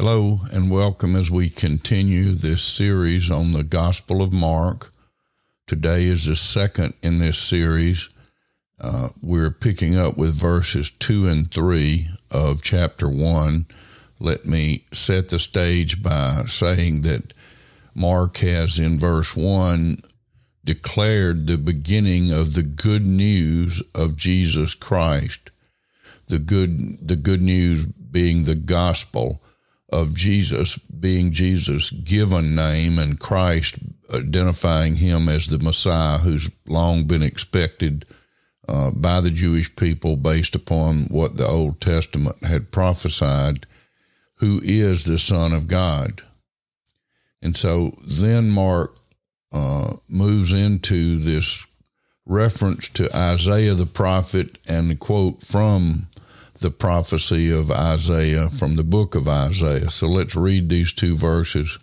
Hello and welcome as we continue this series on the Gospel of Mark. Today is the second in this series. Uh, we're picking up with verses 2 and 3 of chapter 1. Let me set the stage by saying that Mark has in verse 1 declared the beginning of the good news of Jesus Christ. The good, the good news being the gospel of Jesus being Jesus' given name and Christ identifying him as the Messiah who's long been expected uh, by the Jewish people based upon what the Old Testament had prophesied, who is the Son of God. And so then Mark uh, moves into this reference to Isaiah the prophet and the quote from the prophecy of Isaiah from the book of Isaiah. So let's read these two verses,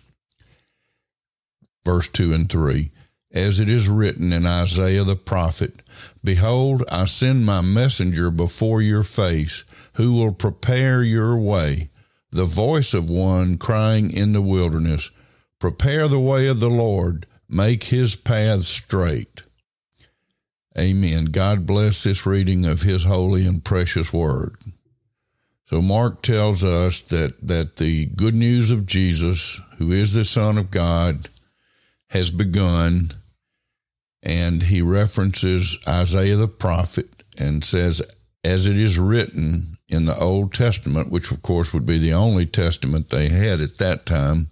verse 2 and 3. As it is written in Isaiah the prophet, Behold, I send my messenger before your face, who will prepare your way, the voice of one crying in the wilderness, Prepare the way of the Lord, make his path straight. Amen. God bless this reading of his holy and precious word. So Mark tells us that, that the good news of Jesus, who is the Son of God, has begun. And he references Isaiah the prophet and says, as it is written in the Old Testament, which of course would be the only testament they had at that time,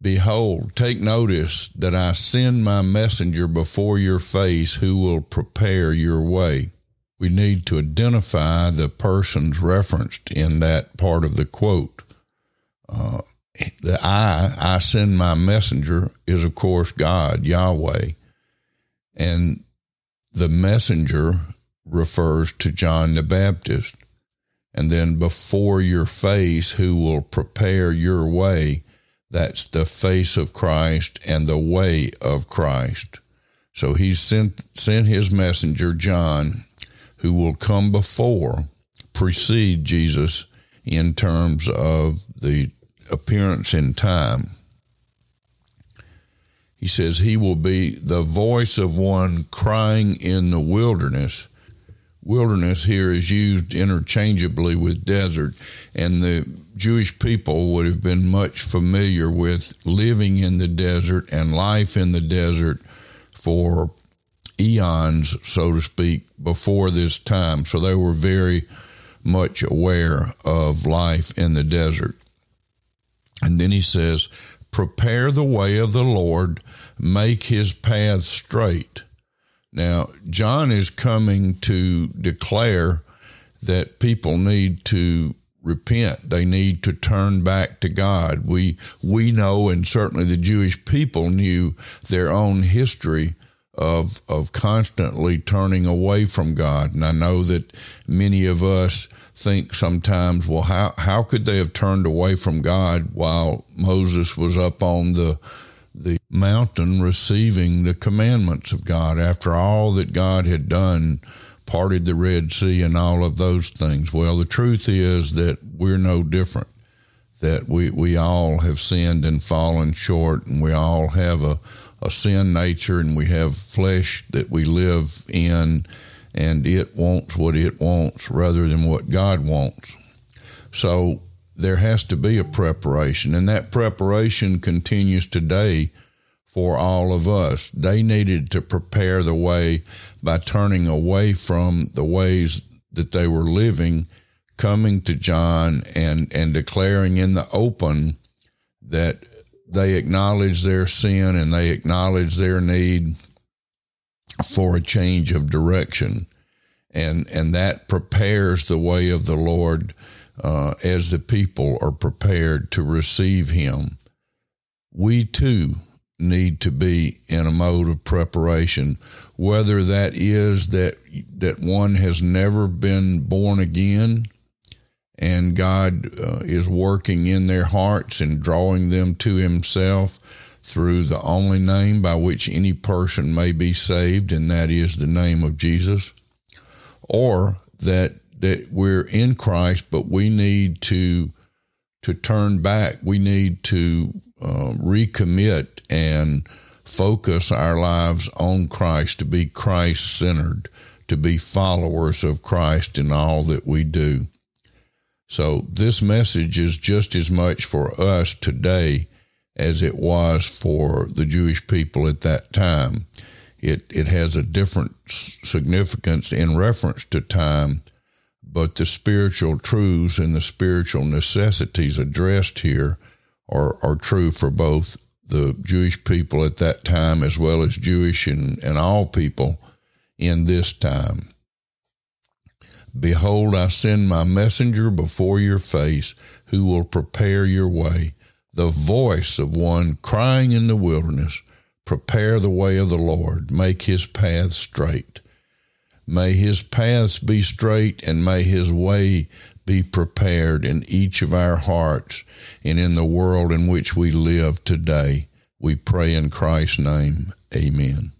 Behold, take notice that I send my messenger before your face who will prepare your way. We need to identify the persons referenced in that part of the quote. Uh, the I, I send my messenger, is of course God, Yahweh. And the messenger refers to John the Baptist. And then before your face, who will prepare your way that's the face of Christ and the way of Christ. So he sent sent his messenger John, who will come before, precede Jesus in terms of the appearance in time. He says he will be the voice of one crying in the wilderness wilderness here is used interchangeably with desert, and the Jewish people would have been much familiar with living in the desert and life in the desert for eons, so to speak, before this time. So they were very much aware of life in the desert. And then he says, Prepare the way of the Lord, make his path straight. Now, John is coming to declare that people need to repent. They need to turn back to God. We we know, and certainly the Jewish people knew their own history of of constantly turning away from God. And I know that many of us think sometimes, well, how how could they have turned away from God while Moses was up on the the mountain receiving the commandments of God after all that God had done, parted the Red Sea and all of those things. Well, the truth is that we're no different. That we, we all have sinned and fallen short, and we all have a, a sin nature, and we have flesh that we live in, and it wants what it wants rather than what God wants. So there has to be a preparation, and that preparation continues today for all of us. They needed to prepare the way by turning away from the ways that they were living, coming to John and, and declaring in the open that they acknowledge their sin and they acknowledge their need for a change of direction. And, and that prepares the way of the Lord uh, as the people are prepared to receive him. We too need to be in a mode of preparation, whether that is that that one has never been born again and God uh, is working in their hearts and drawing them to himself through the only name by which any person may be saved and that is the name of Jesus or that that we're in Christ, but we need to to turn back. We need to uh, recommit and focus our lives on Christ, to be Christ centered, to be followers of Christ in all that we do. So, this message is just as much for us today as it was for the Jewish people at that time. It, it has a different significance in reference to time, but the spiritual truths and the spiritual necessities addressed here are, are true for both the Jewish people at that time as well as Jewish and, and all people in this time. Behold, I send my messenger before your face who will prepare your way. The voice of one crying in the wilderness, Prepare the way of the Lord, make his path straight. May his paths be straight and may his way be prepared in each of our hearts and in the world in which we live today. We pray in Christ's name. Amen.